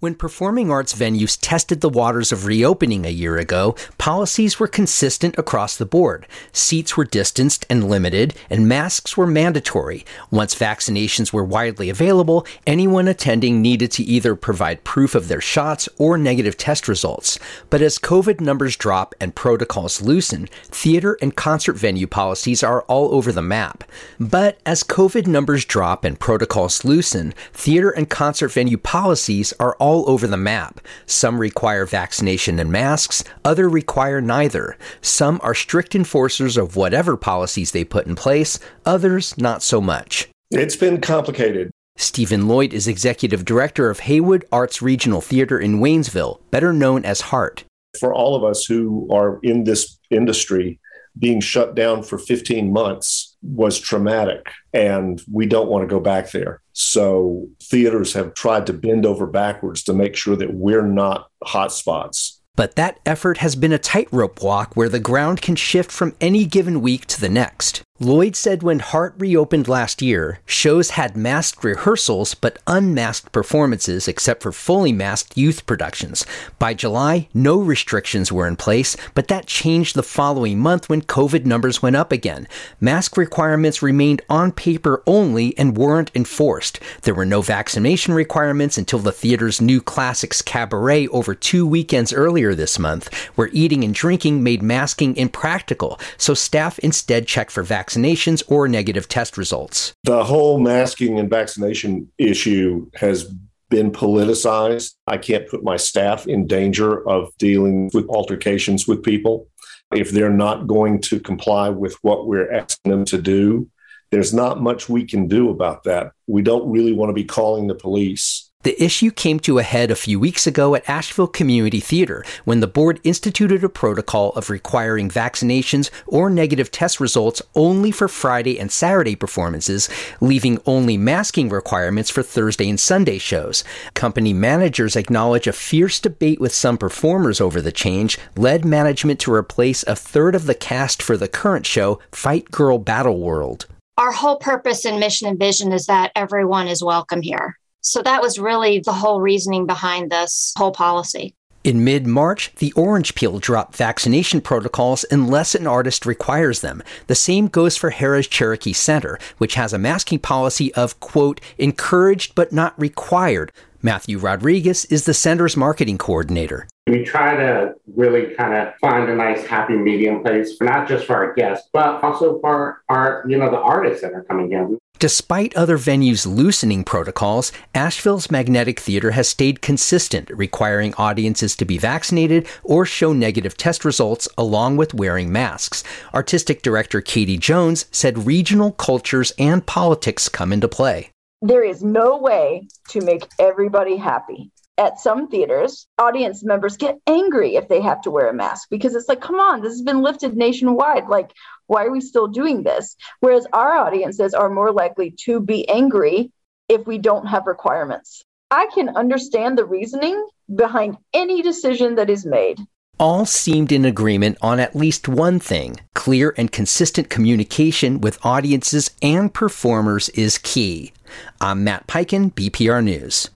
When performing arts venues tested the waters of reopening a year ago, policies were consistent across the board. Seats were distanced and limited, and masks were mandatory. Once vaccinations were widely available, anyone attending needed to either provide proof of their shots or negative test results. But as COVID numbers drop and protocols loosen, theater and concert venue policies are all over the map. But as COVID numbers drop and protocols loosen, theater and concert venue policies are all over the map. Some require vaccination and masks, other require neither. Some are strict enforcers of whatever policies they put in place, others not so much. It's been complicated. Stephen Lloyd is executive director of Haywood Arts Regional Theater in Waynesville, better known as HART. For all of us who are in this industry, being shut down for 15 months was traumatic and we don't want to go back there. So theaters have tried to bend over backwards to make sure that we're not hotspots. But that effort has been a tightrope walk where the ground can shift from any given week to the next. Lloyd said when HART reopened last year, shows had masked rehearsals but unmasked performances except for fully masked youth productions. By July, no restrictions were in place, but that changed the following month when COVID numbers went up again. Mask requirements remained on paper only and weren't enforced. There were no vaccination requirements until the theater's new classics cabaret over two weekends earlier this month, where eating and drinking made masking impractical, so staff instead checked for vaccinations vaccinations or negative test results. The whole masking and vaccination issue has been politicized. I can't put my staff in danger of dealing with altercations with people. If they're not going to comply with what we're asking them to do, there's not much we can do about that. We don't really want to be calling the police the issue came to a head a few weeks ago at Asheville Community Theater when the board instituted a protocol of requiring vaccinations or negative test results only for Friday and Saturday performances, leaving only masking requirements for Thursday and Sunday shows. Company managers acknowledge a fierce debate with some performers over the change led management to replace a third of the cast for the current show, Fight Girl Battle World. Our whole purpose and mission and vision is that everyone is welcome here. So that was really the whole reasoning behind this whole policy. In mid March, the Orange Peel dropped vaccination protocols unless an artist requires them. The same goes for Harrah's Cherokee Center, which has a masking policy of, quote, encouraged but not required. Matthew Rodriguez is the center's marketing coordinator. We try to really kind of find a nice happy medium place not just for our guests, but also for our, you know, the artists that are coming in. Despite other venues loosening protocols, Asheville's Magnetic Theater has stayed consistent, requiring audiences to be vaccinated or show negative test results along with wearing masks. Artistic director Katie Jones said regional cultures and politics come into play. There is no way to make everybody happy at some theaters, audience members get angry if they have to wear a mask because it's like, come on, this has been lifted nationwide. Like, why are we still doing this? Whereas our audiences are more likely to be angry if we don't have requirements. I can understand the reasoning behind any decision that is made. All seemed in agreement on at least one thing clear and consistent communication with audiences and performers is key. I'm Matt Peiken, BPR News.